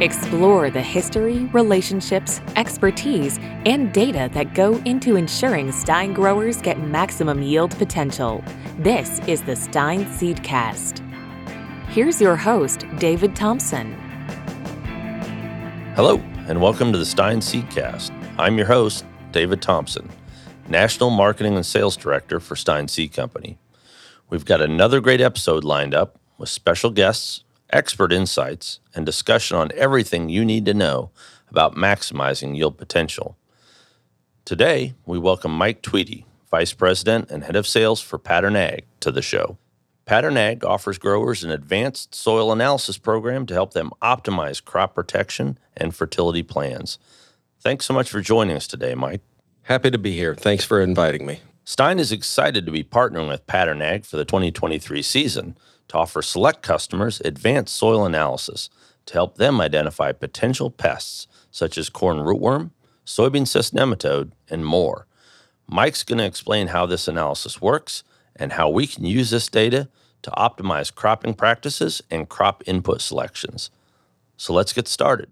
Explore the history, relationships, expertise, and data that go into ensuring Stine growers get maximum yield potential. This is the Stine Seedcast. Here's your host, David Thompson. Hello, and welcome to the Stine Seedcast. I'm your host, David Thompson, National Marketing and Sales Director for Stine Seed Company. We've got another great episode lined up with special guests, expert insights, and discussion on everything you need to know about maximizing yield potential. Today, we welcome Mike Tweedy, Vice President and Head of Sales for Pattern Ag, to the show. Pattern Ag offers growers an advanced soil analysis program to help them optimize crop protection and fertility plans. Thanks so much for joining us today, Mike. Happy to be here. Thanks for inviting me. Stine is excited to be partnering with Pattern Ag for the 2023 season to offer select customers advanced soil analysis to help them identify potential pests such as corn rootworm, soybean cyst nematode, and more. Mike's going to explain how this analysis works and how we can use this data to optimize cropping practices and crop input selections. So let's get started.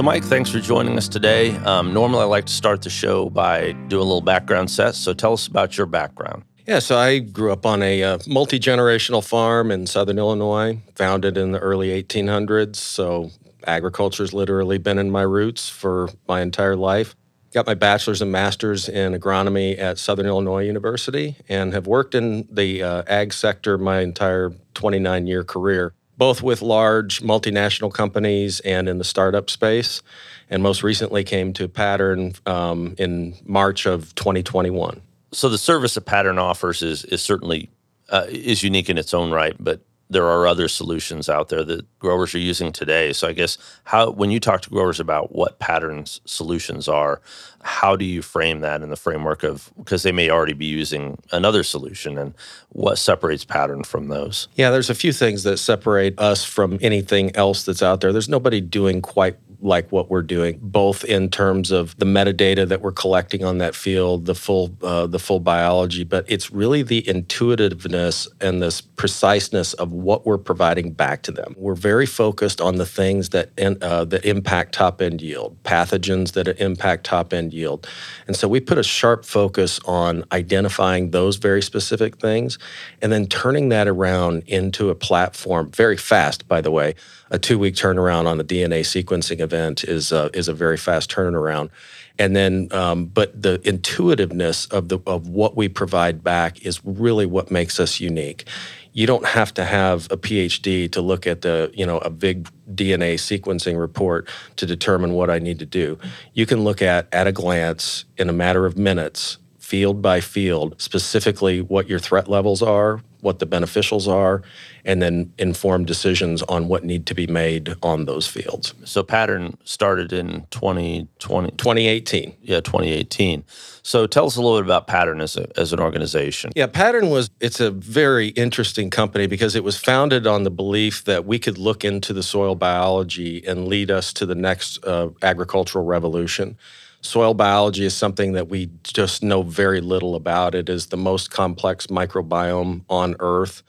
So, Mike, thanks for joining us today. Um, normally, I like to start the show by doing a little background set. So, tell us about your background. Yeah, so I grew up on a uh, multi generational farm in southern Illinois, founded in the early 1800s. So, agriculture's literally been in my roots for my entire life. Got my bachelor's and master's in agronomy at Southern Illinois University and have worked in the uh, ag sector my entire 29 year career both with large multinational companies and in the startup space. And most recently came to Pattern um, in March of 2021. So the service that Pattern offers is is certainly uh, is unique in its own right, but there are other solutions out there that growers are using today. So I guess how when you talk to growers about what patterns solutions are, how do you frame that in the framework of because they may already be using another solution and what separates pattern from those? Yeah, there's a few things that separate us from anything else that's out there. There's nobody doing quite like what we're doing, both in terms of the metadata that we're collecting on that field, the full uh, the full biology, but it's really the intuitiveness and this preciseness of what we're providing back to them. We're very focused on the things that in, uh, that impact top end yield, pathogens that impact top end yield, and so we put a sharp focus on identifying those very specific things, and then turning that around into a platform very fast. By the way a two week turnaround on a DNA sequencing event is a, is a very fast turnaround. And then, um, but the intuitiveness of the of what we provide back is really what makes us unique. You don't have to have a PhD to look at the you know a big DNA sequencing report to determine what I need to do. You can look at at a glance in a matter of minutes field by field, specifically what your threat levels are, what the beneficials are, and then inform decisions on what need to be made on those fields. So Pattern started in 2020 2018. Yeah, 2018. So tell us a little bit about Pattern as, a, as an organization. Yeah, Pattern was it's a very interesting company because it was founded on the belief that we could look into the soil biology and lead us to the next uh, agricultural revolution. Soil biology is something that we just know very little about. It is the most complex microbiome on Earth.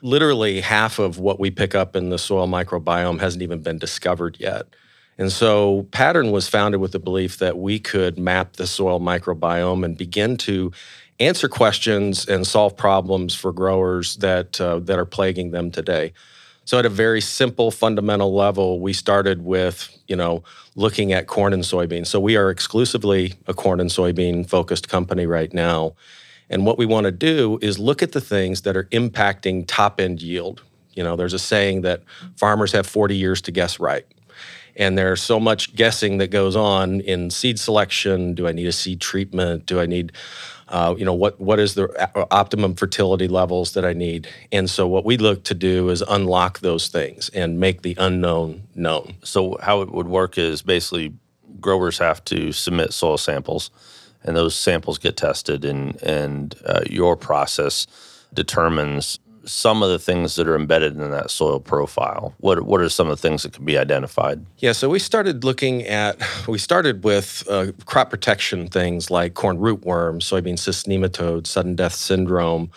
Literally, half of what we pick up in the soil microbiome hasn't even been discovered yet. And so, Pattern was founded with the belief that we could map the soil microbiome and begin to answer questions and solve problems for growers that, uh, that are plaguing them today. So at a very simple fundamental level, we started with, you know, looking at corn and soybean. So we are exclusively a corn and soybean focused company right now. And what we want to do is look at the things that are impacting top end yield. You know, there's a saying that farmers have 40 years to guess right. And there's so much guessing that goes on in seed selection. Do I need a seed treatment? Do I need uh, you know what what is the optimum fertility levels that I need, and so what we look to do is unlock those things and make the unknown known. So how it would work is basically growers have to submit soil samples, and those samples get tested, and and uh, your process determines some of the things that are embedded in that soil profile? What what are some of the things that can be identified? Yeah, so we started looking at we started with uh, crop protection things like corn rootworm, soybean cyst nematode, sudden death syndrome.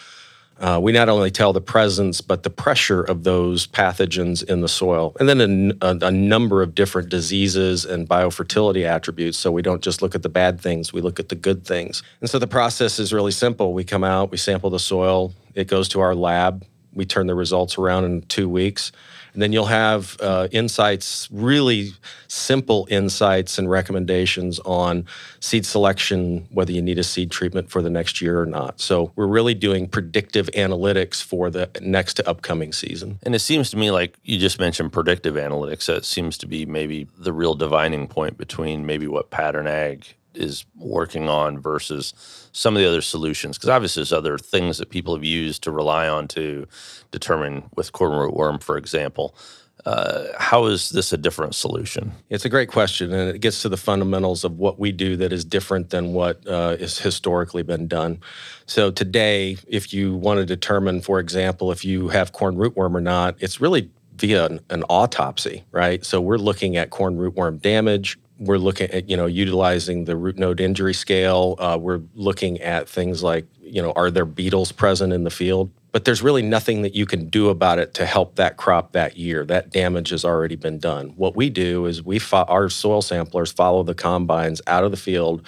uh, we not only tell the presence but the pressure of those pathogens in the soil, and then a, a, a, number of different diseases and biofertility attributes. So we don't just look at the bad things; we look at the good things. And so the process is really simple. We come out, we sample the soil, it goes to our lab, we turn the results around in two weeks and then you'll have uh, insights, really simple insights and recommendations on seed selection, whether you need a seed treatment for the next year or not. So we're really doing predictive analytics for the next to upcoming season. And it seems to me like you just mentioned predictive analytics. That seems to be maybe the real divining point between maybe what pattern ag is working on versus some of the other solutions. Because obviously there's other things that people have used to rely on to determine with corn rootworm for example. Uh, how is this a different solution? It's a great question and it gets to the fundamentals of what we do that is different than what uh, has historically been done. So today if you want to determine for example if you have corn rootworm or not it's really via an, an autopsy right? So we're looking at corn rootworm damage we're looking at you know utilizing the root node injury scale. Uh, we're looking at things like you know are there beetles present in the field? But there's really nothing that you can do about it to help that crop that year. That damage has already been done. What we do is we fo- our soil samplers follow the combines out of the field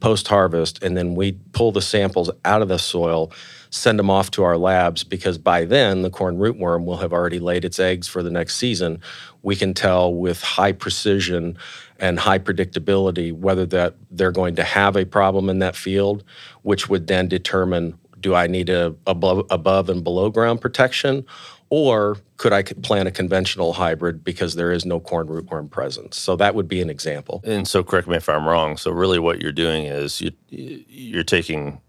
post harvest, and then we pull the samples out of the soil send them off to our labs because by then the corn rootworm will have already laid its eggs for the next season. We can tell with high precision and high predictability whether that they're going to have a problem in that field, which would then determine do I need a above, above and below ground protection or could I plant a conventional hybrid because there is no corn rootworm presence? So that would be an example. And so, correct me if I'm wrong. So, really, what you're doing is you, you're taking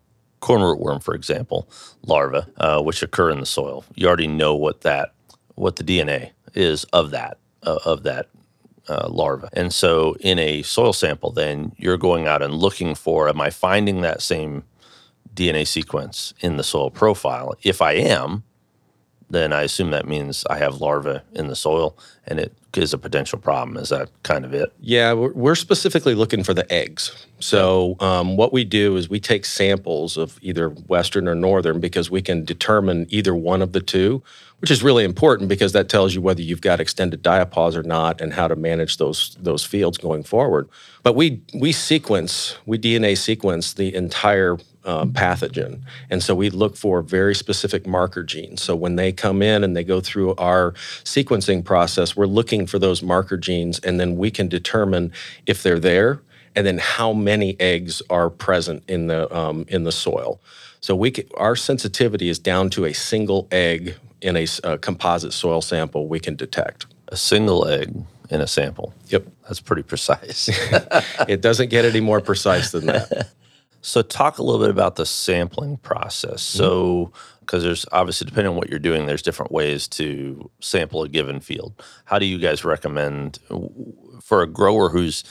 corn rootworm, for example, larvae, uh, which occur in the soil. You already know what that, what the DNA is of that, uh, of that uh, larva. And so, in a soil sample, then you're going out and looking for, am I finding that same DNA sequence in the soil profile? If I am, then I assume that means I have larvae in the soil and it is a potential problem. Is that kind of it? Yeah, we're specifically looking for the eggs. So, um, what we do is we take samples of either Western or Northern because we can determine either one of the two, which is really important because that tells you whether you've got extended diapause or not and how to manage those, those fields going forward. But we, we sequence, we DNA sequence the entire um, pathogen. And so we look for very specific marker genes. So when they come in and they go through our sequencing process, we're looking for those marker genes, and then we can determine if they're there and then how many eggs are present in the um, in the soil. So we can, our sensitivity is down to a single egg in a, a composite soil sample we can detect. A single egg in a sample. Yep, that's pretty precise. it doesn't get any more precise than that. So, talk a little bit about the sampling process. Mm-hmm. So, because there's obviously, depending on what you're doing, there's different ways to sample a given field. How do you guys recommend for a grower who's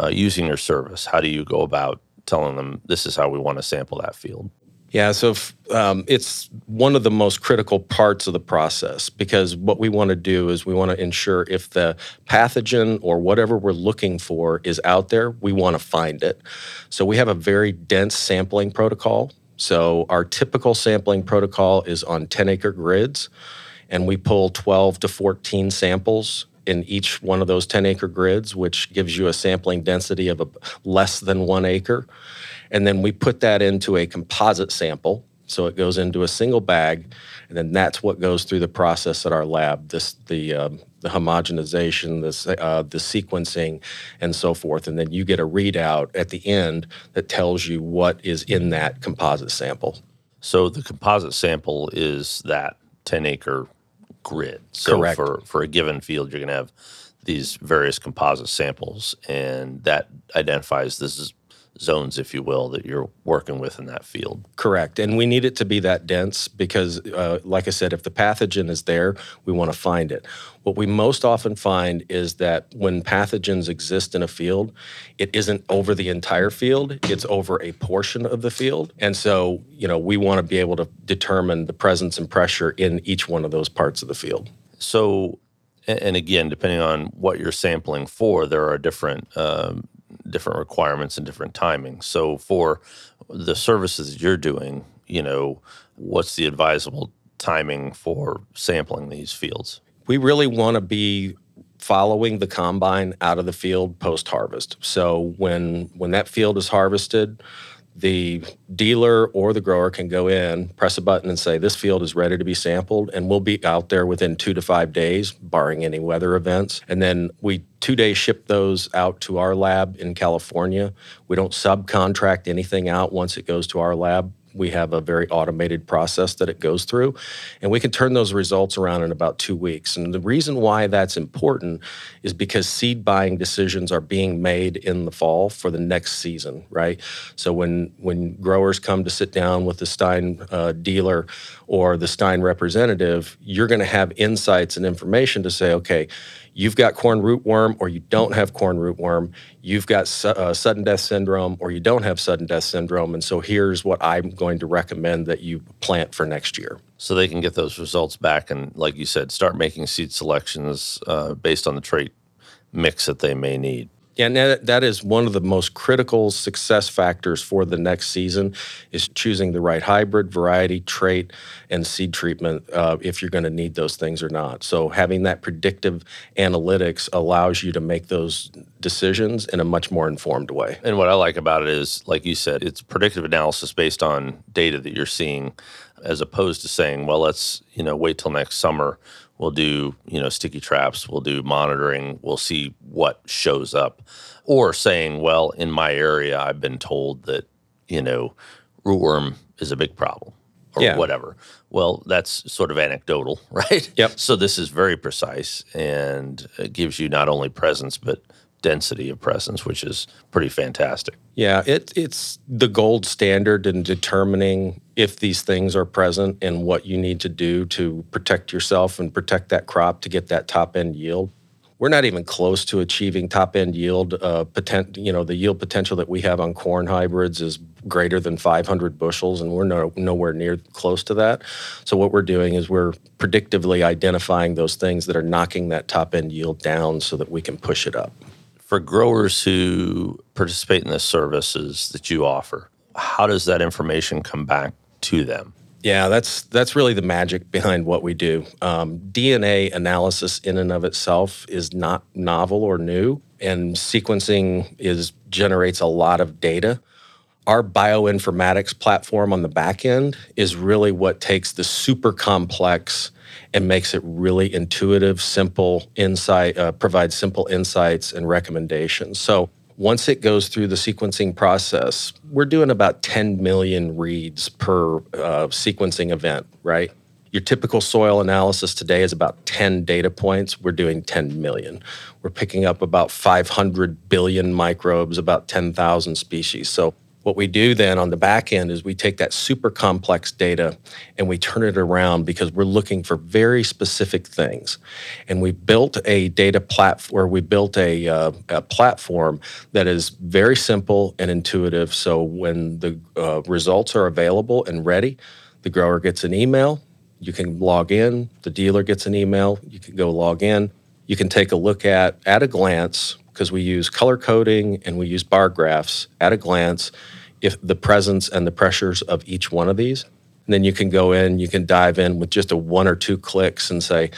uh, using your service? How do you go about telling them this is how we want to sample that field? Yeah, so if, um, it's one of the most critical parts of the process because what we want to do is we want to ensure if the pathogen or whatever we're looking for is out there, we want to find it. So we have a very dense sampling protocol. So our typical sampling protocol is on 10 acre grids, and we pull 12 to 14 samples in each one of those 10 acre grids, which gives you a sampling density of a, less than one acre. And then we put that into a composite sample. So it goes into a single bag, and then that's what goes through the process at our lab. This the um, the homogenization, the uh, the sequencing, and so forth. And then you get a readout at the end that tells you what is in that composite sample. So the composite sample is that 10 acre grid. So Correct. for for a given field, you're going to have these various composite samples, and that identifies this is zones, if you will, that you're working with in that field. Correct. And we need it to be that dense because, uh, like I said, if the pathogen is there, we want to find it. What we most often find is that when pathogens exist in a field, it isn't over the entire field, it's over a portion of the field. And so, you know, we want to be able to determine the presence and pressure in each one of those parts of the field. So, and again, depending on what you're sampling for, there are different um, different requirements and different timings. So for the services you're doing, you know, what's the advisable timing for sampling these fields? We really want to be following the combine out of the field post harvest. So when when that field is harvested, the dealer or the grower can go in, press a button, and say, This field is ready to be sampled. And we'll be out there within two to five days, barring any weather events. And then we two days ship those out to our lab in California. We don't subcontract anything out once it goes to our lab we have a very automated process that it goes through and we can turn those results around in about two weeks. And the reason why that's important is because seed buying decisions are being made in the fall for the next season right? So when when growers come to sit down with the Stine uh, dealer or the Stine representative you're going to have insights and information to say okay you've got corn rootworm or you don't have corn rootworm, you've got su- uh, sudden death syndrome or you don't have sudden death syndrome. And so here's what I'm going to recommend that you plant for next year. So they can get those results back and, like you said, start making seed selections uh, based on the trait mix that they may need. Yeah, and that, that is one of the most critical success factors for the next season is choosing the right hybrid, variety, trait, and seed treatment uh, if you're going to need those things or not. So having that predictive analytics allows you to make those decisions in a much more informed way. And what I like about it is, like you said, it's predictive analysis based on data that you're seeing, as opposed to saying, well, let's you know wait till next summer We'll do, you know, sticky traps. We'll do monitoring. We'll see what shows up. Or saying, well, in my area, I've been told that, you know, rootworm is a big problem or yeah. whatever. Well, that's sort of anecdotal, right? Yep. So this is very precise and it gives you not only presence, but density of presence, which is pretty fantastic. Yeah, it, it's the gold standard in determining if these things are present and what you need to do to protect yourself and protect that crop to get that top end yield. We're not even close to achieving top end yield. Uh, potent, you know, the yield potential that we have on corn hybrids is greater than 500 bushels, and we're no, nowhere near close to that. So what we're doing is we're predictively identifying those things that are knocking that top end yield down so that we can push it up for growers who participate in the services that you offer, how does that information come back to them? Yeah, that's that's really the magic behind what we do. Um, DNA analysis in and of itself is not novel or new, and sequencing is generates a lot of data. Our bioinformatics platform on the back end is really what takes the super complex and makes it really intuitive, simple insight, uh, provides simple insights and recommendations. So once it goes through the sequencing process, we're doing about 10 million reads per uh, sequencing event, right? Your typical soil analysis today is about 10 data points. We're doing 10 million. We're picking up about 500 billion microbes, about 10,000 species. So what we do then on the back end is we take that super complex data and we turn it around because we're looking for very specific things. And we built a data platform, we built a, uh, a, platform that is very simple and intuitive. So when the uh, results are available and ready, the grower gets an email. You can log in. The dealer gets an email. You can go log in. You can take a look at at a glance because we use color coding and we use bar graphs at a glance if the presence and the pressures of each one of these. And then you can go in, you can dive in with just a one or two clicks and say,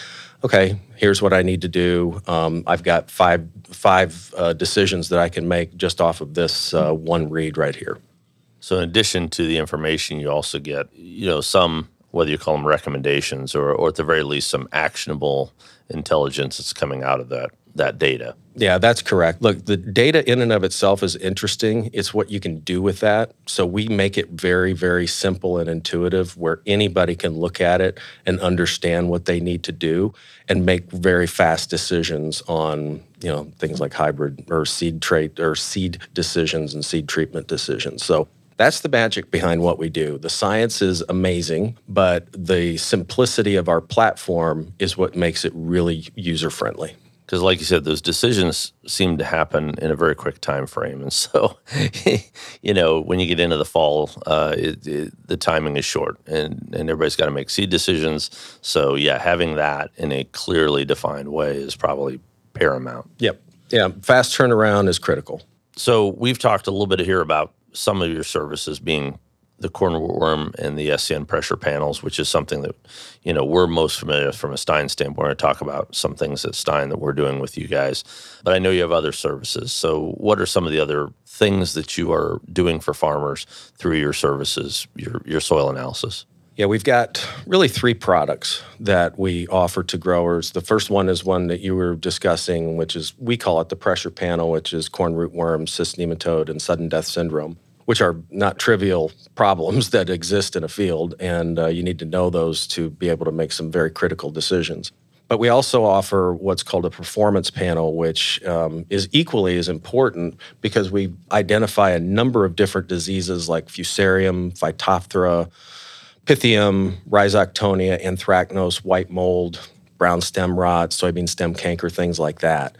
okay, here's what I need to do. Um, I've got five five uh, decisions that I can make just off of this uh, one read right here. So, in addition to the information, you also get, you know, some whether you call them recommendations or, or at the very least, some actionable intelligence that's coming out of that that data. Yeah, that's correct. Look, the data in and of itself is interesting. It's what you can do with that. So we make it very, very simple and intuitive where anybody can look at it and understand what they need to do and make very fast decisions on, you know, things like hybrid or seed trait or seed decisions and seed treatment decisions. So that's the magic behind what we do. The science is amazing, but the simplicity of our platform is what makes it really user friendly because like you said those decisions seem to happen in a very quick time frame and so you know when you get into the fall uh, it, it, the timing is short and, and everybody's got to make seed decisions. So yeah having that in a clearly defined way is probably paramount. Yep. Yeah fast turnaround is critical. So we've talked a little bit here about some of your services being the corn rootworm and the SCN pressure panels, which is something that you know we're most familiar with from a Stine standpoint. I talk about some things at Stine that we're doing with you guys, but I know you have other services. So, what are some of the other things that you are doing for farmers through your services, your your soil analysis? Yeah, we've got really three products that we offer to growers. The first one is one that you were discussing, which is we call it the pressure panel, which is corn rootworm, cyst nematode, and sudden death syndrome which are not trivial problems that exist in a field, and uh, you need to know those to be able to make some very critical decisions. But we also offer what's called a performance panel, which um, is equally as important because we identify a number of different diseases like fusarium, phytophthora, pythium, rhizoctonia, anthracnose, white mold, brown stem rot, soybean stem canker, things like that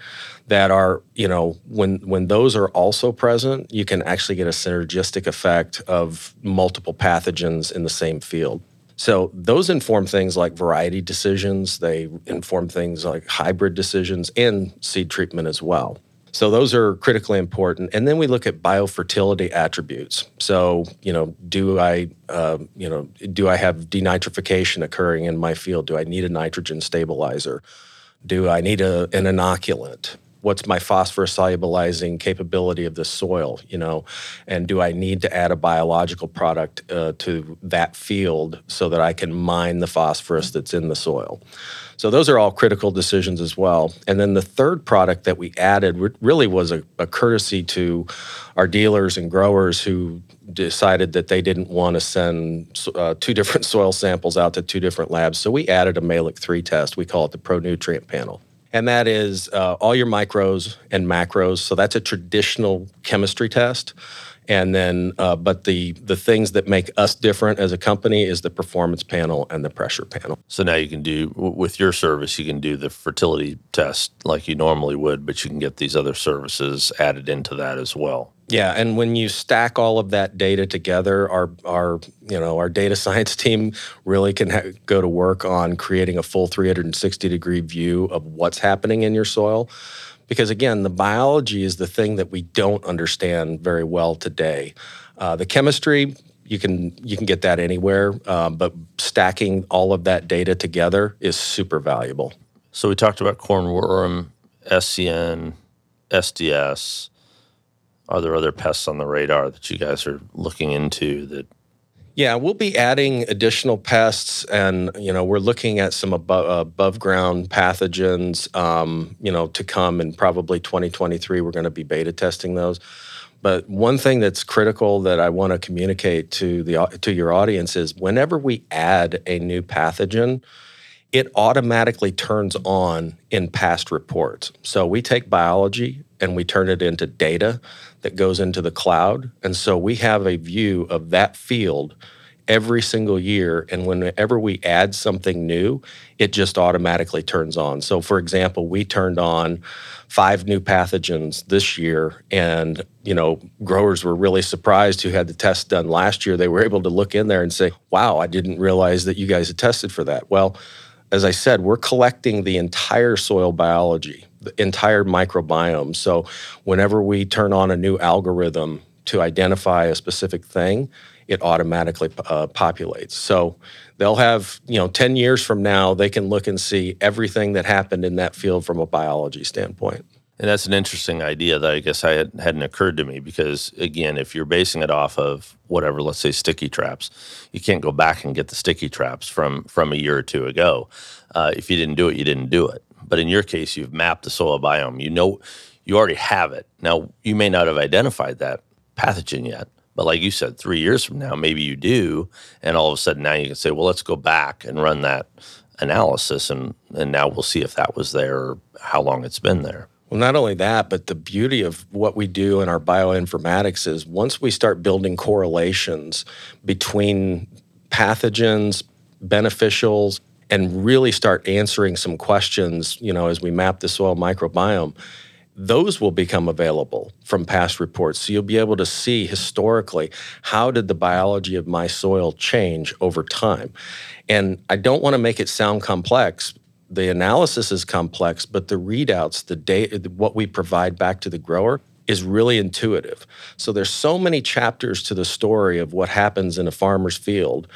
that are, you know, when when those are also present, you can actually get a synergistic effect of multiple pathogens in the same field. So those inform things like variety decisions, they inform things like hybrid decisions and seed treatment as well. So those are critically important. And then we look at biofertility attributes. So, you know, do I, uh, you know, do I have denitrification occurring in my field? Do I need a nitrogen stabilizer? Do I need a, an inoculant? what's my phosphorus solubilizing capability of the soil you know and do i need to add a biological product uh, to that field so that i can mine the phosphorus that's in the soil so those are all critical decisions as well. And then the third product that we added really was a, a courtesy to our dealers and growers who decided that they didn't want to send uh, two different soil samples out to two different labs. So we added a Mehlich 3 test. We call it the pro nutrient panel and that is uh, all your micros and macros. So that's a traditional chemistry test. And then, uh, but the the things that make us different as a company is the performance panel and the pressure panel. So now you can do with your service, you can do the fertility test like you normally would, but you can get these other services added into that as well. Yeah, and when you stack all of that data together, our our you know our data science team really can ha- go to work on creating a full 360 degree view of what's happening in your soil, because again, the biology is the thing that we don't understand very well today. Uh, the chemistry you can you can get that anywhere, uh, but stacking all of that data together is super valuable. So we talked about cornworm, SCN, SDS are there other pests on the radar that you guys are looking into that yeah, we'll be adding additional pests, and you know we're looking at some above, above ground pathogens, um, you know, to come in probably 2023. We're going to be beta testing those. But one thing that's critical that I want to communicate to the to your audience is whenever we add a new pathogen, it automatically turns on in past reports. So we take biology and we turn it into data that goes into the cloud. And so we have a view of that field every single year. And whenever we add something new, it just automatically turns on. So, for example, we turned on five new pathogens this year, and you know, growers were really surprised who had the test done last year. They were able to look in there and say, "Wow, I didn't realize that you guys had tested for that." Well as I said, we're collecting the entire soil biology, entire microbiome. So whenever we turn on a new algorithm to identify a specific thing, it automatically uh, populates. So they'll have, you know, 10 years from now, they can look and see everything that happened in that field from a biology standpoint. And that's an interesting idea that I guess I had, hadn't occurred to me because, again, if you're basing it off of whatever, let's say sticky traps, you can't go back and get the sticky traps from from a year or two ago. Uh, if you didn't do it, you didn't do it. But in your case, you've mapped the soil biome. You know, you already have it. Now, you may not have identified that pathogen yet, but like you said, three years from now, maybe you do, and all of a sudden now you can say, well, let's go back and run that analysis, and and now we'll see if that was there or how long it's been there. Well, not only that, but the beauty of what we do in our bioinformatics is once we start building correlations between pathogens, beneficials, and really start answering some questions, you know, as we map the soil microbiome, those will become available from past reports. So you'll be able to see historically how did the biology of my soil change over time. And I don't want to make it sound complex the analysis is complex, but the readouts, the data, what we provide back to the grower is really intuitive. So there's so many chapters to the story of what happens in a farmer's field.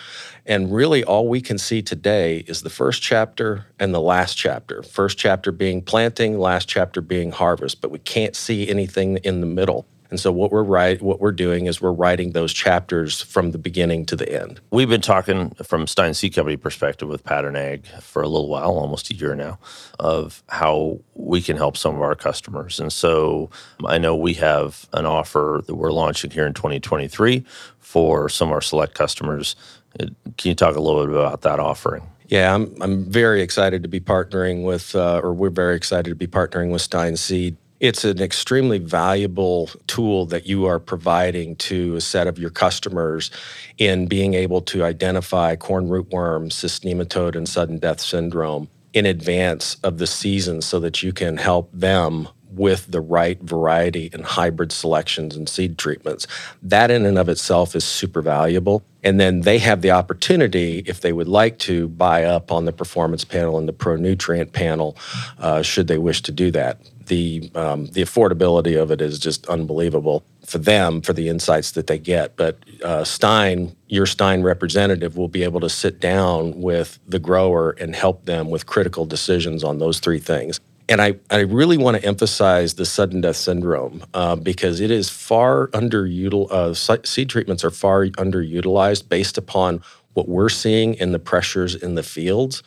And really all we can see today is the first chapter and the last chapter. First chapter being planting, last chapter being harvest, but we can't see anything in the middle. And so what we're write, what we're doing is we're writing those chapters from the beginning to the end. We've been talking from Stine Seed Company perspective with Pattern Ag for a little while, almost a year now, of how we can help some of our customers. And so I know we have an offer that we're launching here in 2023 for some of our select customers. Can you talk a little bit about that offering? Yeah, I'm, I'm very excited to be partnering with, uh, or we're very excited to be partnering with Stine Seed it's an extremely valuable tool that you are providing to a set of your customers in being able to identify corn rootworm, cyst nematode, and sudden death syndrome in advance of the season so that you can help them with the right variety and hybrid selections and seed treatments. That in and of itself is super valuable. And then they have the opportunity, if they would like to, buy up on the performance panel and the pro nutrient panel, uh, should they wish to do that the um, the affordability of it is just unbelievable for them for the insights that they get. But uh, Stine, your Stine representative, will be able to sit down with the grower and help them with critical decisions on those three things. And I, I really want to emphasize the sudden death syndrome uh, because it is far underutilized. Uh, seed treatments are far underutilized based upon what we're seeing in the pressures in the fields.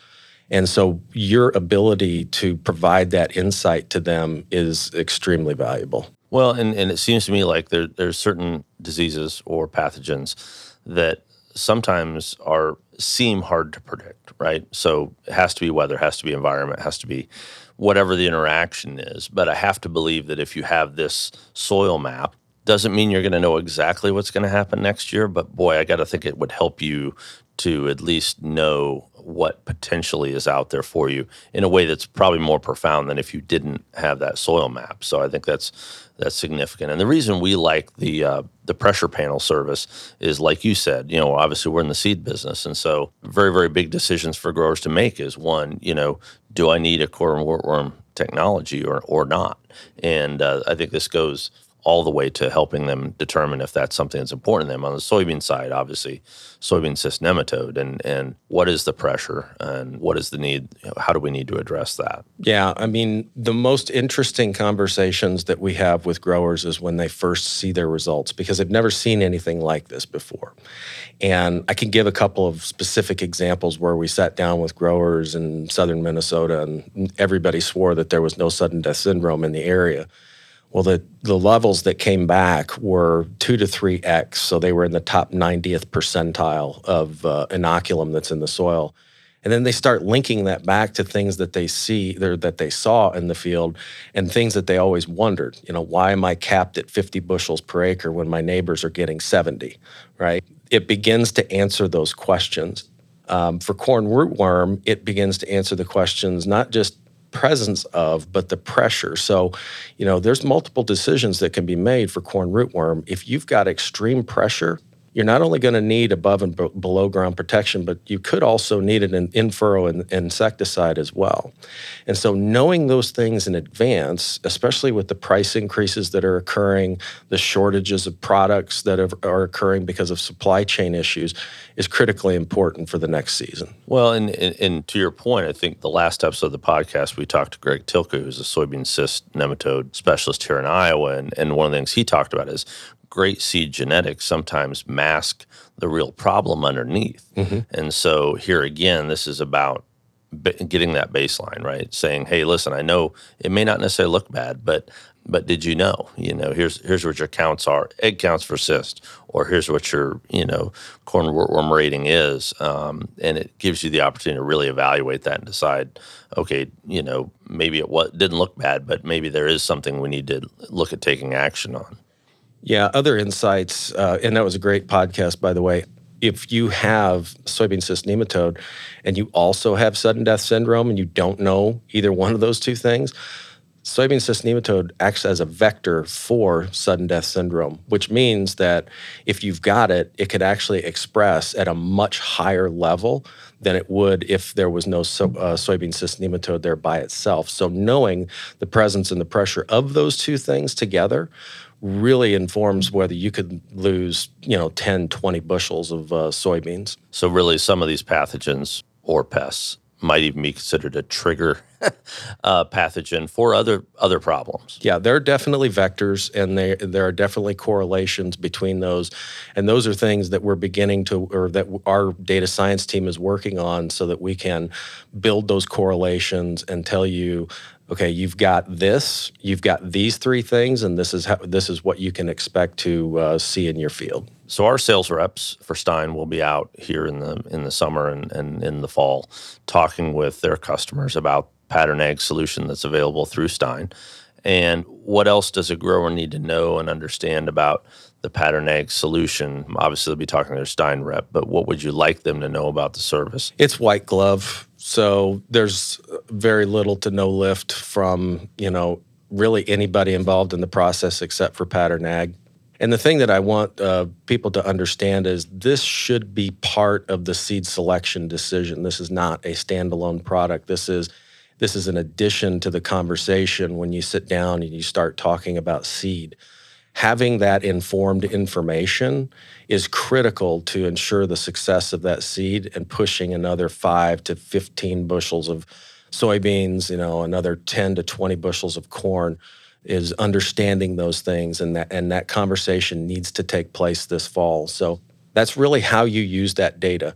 And so your ability to provide that insight to them is extremely valuable. Well, and, and it seems to me like there, there's certain diseases or pathogens that sometimes are seem hard to predict, right? So it has to be weather, has to be environment, has to be whatever the interaction is. But I have to believe that if you have this soil map, doesn't mean you're going to know exactly what's going to happen next year. But boy, I got to think it would help you to at least know what potentially is out there for you in a way that's probably more profound than if you didn't have that soil map. So I think that's that's significant. And the reason we like the uh, the pressure panel service is, like you said, you know, obviously we're in the seed business, and so very very big decisions for growers to make is one, you know, do I need a corn worm technology or or not? And uh, I think this goes all the way to helping them determine if that's something that's important to them. On the soybean side, obviously, soybean cyst nematode and and what is the pressure and what is the need? How do we need to address that? Yeah, I mean, the most interesting conversations that we have with growers is when they first see their results because they've never seen anything like this before. And I can give a couple of specific examples where we sat down with growers in southern Minnesota and everybody swore that there was no sudden death syndrome in the area. Well, the, the levels that came back were two to three X. So they were in the top 90th percentile of uh, inoculum that's in the soil. And then they start linking that back to things that they see that they saw in the field and things that they always wondered. You know, why am I capped at 50 bushels per acre when my neighbors are getting 70, right? It begins to answer those questions. Um, for corn rootworm, it begins to answer the questions not just presence of, but the pressure. So, you know, there's multiple decisions that can be made for corn rootworm. If you've got extreme pressure, you're not only going to need above and below ground protection, but you could also need an in furrow insecticide as well. And so, knowing those things in advance, especially with the price increases that are occurring, the shortages of products that are occurring because of supply chain issues, is critically important for the next season. Well, and, and, and to your point, I think the last episode of the podcast, we talked to Greg Tylka, who's a soybean cyst nematode specialist here in Iowa. And, and one of the things he talked about is great seed genetics sometimes mask the real problem underneath. Mm-hmm. And so here again, this is about getting that baseline right, saying, "Hey, listen, I know it may not necessarily look bad, but but did you know? You know, here's here's what your counts are: egg counts for cyst, or here's what your you know corn worm rating is, um, and it gives you the opportunity to really evaluate that and decide, okay, you know, maybe it what didn't look bad, but maybe there is something we need to look at taking action on. Yeah, other insights, uh, and that was a great podcast, by the way. If you have soybean cyst nematode and you also have sudden death syndrome and you don't know either one of those two things, soybean cyst nematode acts as a vector for sudden death syndrome, which means that if you've got it, it could actually express at a much higher level than it would if there was no so, uh, soybean cyst nematode there by itself. So knowing the presence and the pressure of those two things together really informs whether you could lose, you know, 10, 20 bushels of uh, soybeans. So really some of these pathogens or pests might even be considered a trigger uh, pathogen for other other problems. Yeah, there are definitely vectors, and they, there are definitely correlations between those, and those are things that we're beginning to, or that our data science team is working on, so that we can build those correlations and tell you okay, you've got this, you've got these three things, and this is how this is what you can expect to uh, see in your field. So our sales reps for Stine will be out here in the in the summer and, and in the fall, talking with their customers about pattern ag solution that's available through Stine. And what else does a grower need to know and understand about the pattern ag solution? Obviously, they'll be talking to their Stine rep, but what would you like them to know about the service? It's white glove so there's very little to no lift from, you know, really anybody involved in the process except for pattern ag. And the thing that I want uh, people to understand is this should be part of the seed selection decision. This is not a standalone product. This is this is an addition to the conversation when you sit down and you start talking about seed having that informed information is critical to ensure the success of that seed and pushing another 5 to 15 bushels of soybeans, you know, another 10 to 20 bushels of corn is understanding those things and that and that conversation needs to take place this fall. So that's really how you use that data.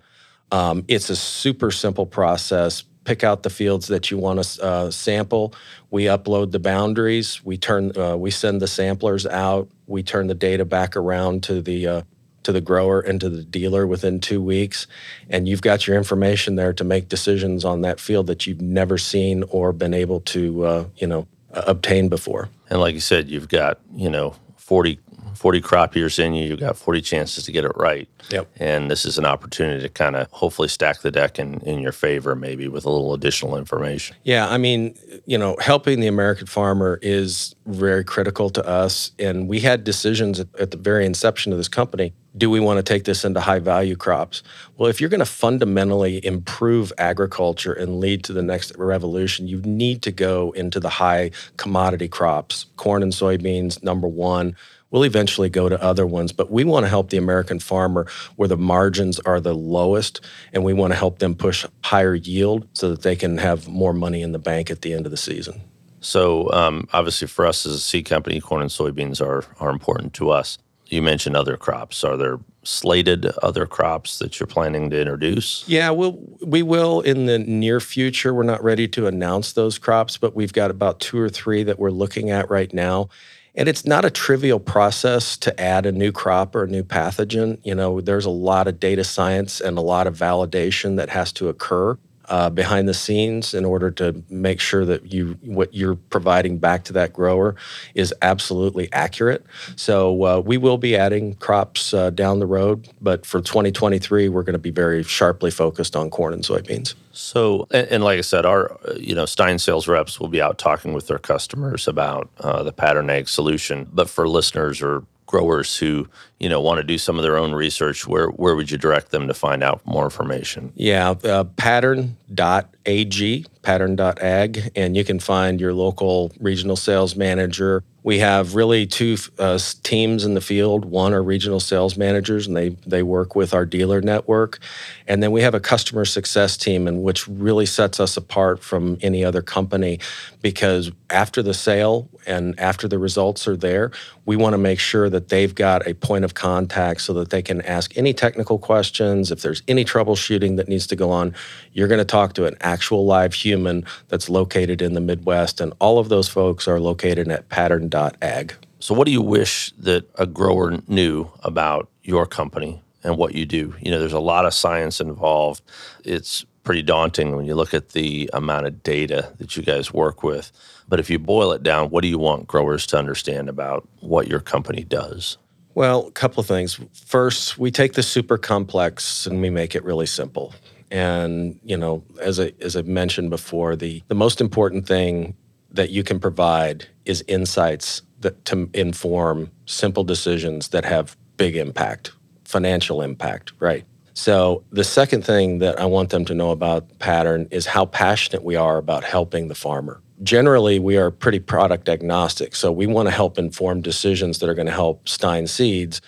Um, it's a super simple process pick out the fields that you want to uh, sample. We upload the boundaries. We turn, uh, we send the samplers out. We turn the data back around to the uh, to the grower and to the dealer within two weeks, and you've got your information there to make decisions on that field that you've never seen or been able to, uh, you know, obtain before. And like you said, you've got you know 40 40 crop years in you, you've got 40 chances to get it right. Yep. And this is an opportunity to kind of hopefully stack the deck in, in your favor, maybe with a little additional information. Yeah. I mean, you know, helping the American farmer is very critical to us. And we had decisions at, at the very inception of this company. Do we want to take this into high value crops? Well, if you're going to fundamentally improve agriculture and lead to the next revolution, you need to go into the high commodity crops, corn and soybeans, number one We'll eventually go to other ones, but we want to help the American farmer where the margins are the lowest, and we want to help them push higher yield so that they can have more money in the bank at the end of the season. So, um, obviously, for us as a seed company, corn and soybeans are are important to us. You mentioned other crops. Are there slated other crops that you're planning to introduce? Yeah, we'll, we will in the near future. We're not ready to announce those crops, but we've got about two or three that we're looking at right now. And it's not a trivial process to add a new crop or a new pathogen. You know, there's a lot of data science and a lot of validation that has to occur uh, behind the scenes in order to make sure that you what you're providing back to that grower is absolutely accurate. So uh, we will be adding crops uh, down the road, but for 2023, we're going to be very sharply focused on corn and soybeans. So, and, and, like I said, our you know Stine sales reps will be out talking with their customers about uh, the pattern ag solution. But for listeners or growers who you know want to do some of their own research where where would you direct them to find out more information? Yeah uh, pattern.ag pattern.ag and you can find your local regional sales manager we have really two uh, teams in the field. One are regional sales managers, and they they work with our dealer network, and then we have a customer success team, and which really sets us apart from any other company, because after the sale and after the results are there, we want to make sure that they've got a point of contact so that they can ask any technical questions. If there's any troubleshooting that needs to go on, you're going to talk to an actual live human that's located in the Midwest, and all of those folks are located at Pattern ag. So, what do you wish that a grower knew about your company and what you do? You know, there's a lot of science involved. It's pretty daunting when you look at the amount of data that you guys work with. But if you boil it down, what do you want growers to understand about what your company does? Well, a couple of things. First, we take the super complex and we make it really simple. And you know, as I as I mentioned before, the the most important thing that you can provide is insights that to inform simple decisions that have big impact, financial impact, right? So the second thing that I want them to know about Pattern is how passionate we are about helping the farmer. Generally, we are pretty product agnostic, so we want to help inform decisions that are going to help Stine Seeds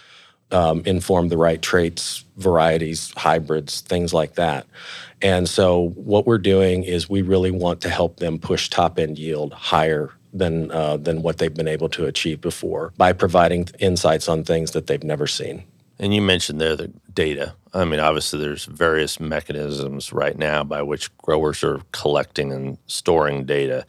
um, inform the right traits, varieties, hybrids, things like that. And so, what we're doing is we really want to help them push top end yield higher than uh, than what they've been able to achieve before by providing insights on things that they've never seen. And you mentioned there the data. I mean, obviously, there's various mechanisms right now by which growers are collecting and storing data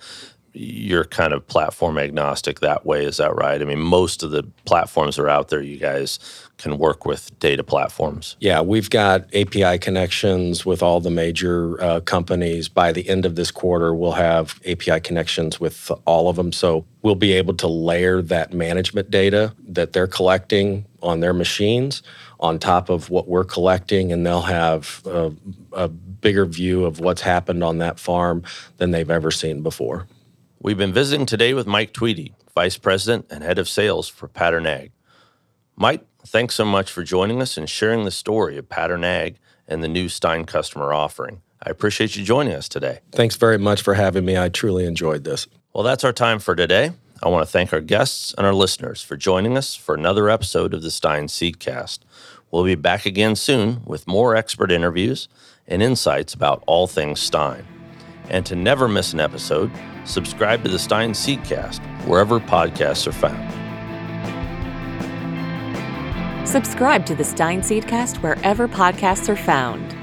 you're kind of platform agnostic that way. Is that right? I mean, most of the platforms are out there. You guys can work with data platforms. Yeah, we've got API connections with all the major uh, companies. By the end of this quarter, we'll have API connections with all of them. So we'll be able to layer that management data that they're collecting on their machines on top of what we're collecting, and they'll have a, a bigger view of what's happened on that farm than they've ever seen before. We've been visiting today with Mike Tweedy, Vice President and Head of Sales for Pattern Ag. Mike, thanks so much for joining us and sharing the story of Pattern Ag and the new Stine customer offering. I appreciate you joining us today. Thanks very much for having me. I truly enjoyed this. Well, that's our time for today. I want to thank our guests and our listeners for joining us for another episode of the Stine Seedcast. We'll be back again soon with more expert interviews and insights about all things Stine. And to never miss an episode, subscribe to the Stine Seedcast wherever podcasts are found. Subscribe to the Stine Seedcast wherever podcasts are found.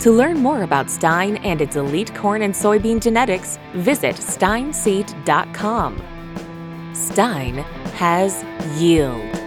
To learn more about Stine and its elite corn and soybean genetics, visit stineseed.com. Stine has yield.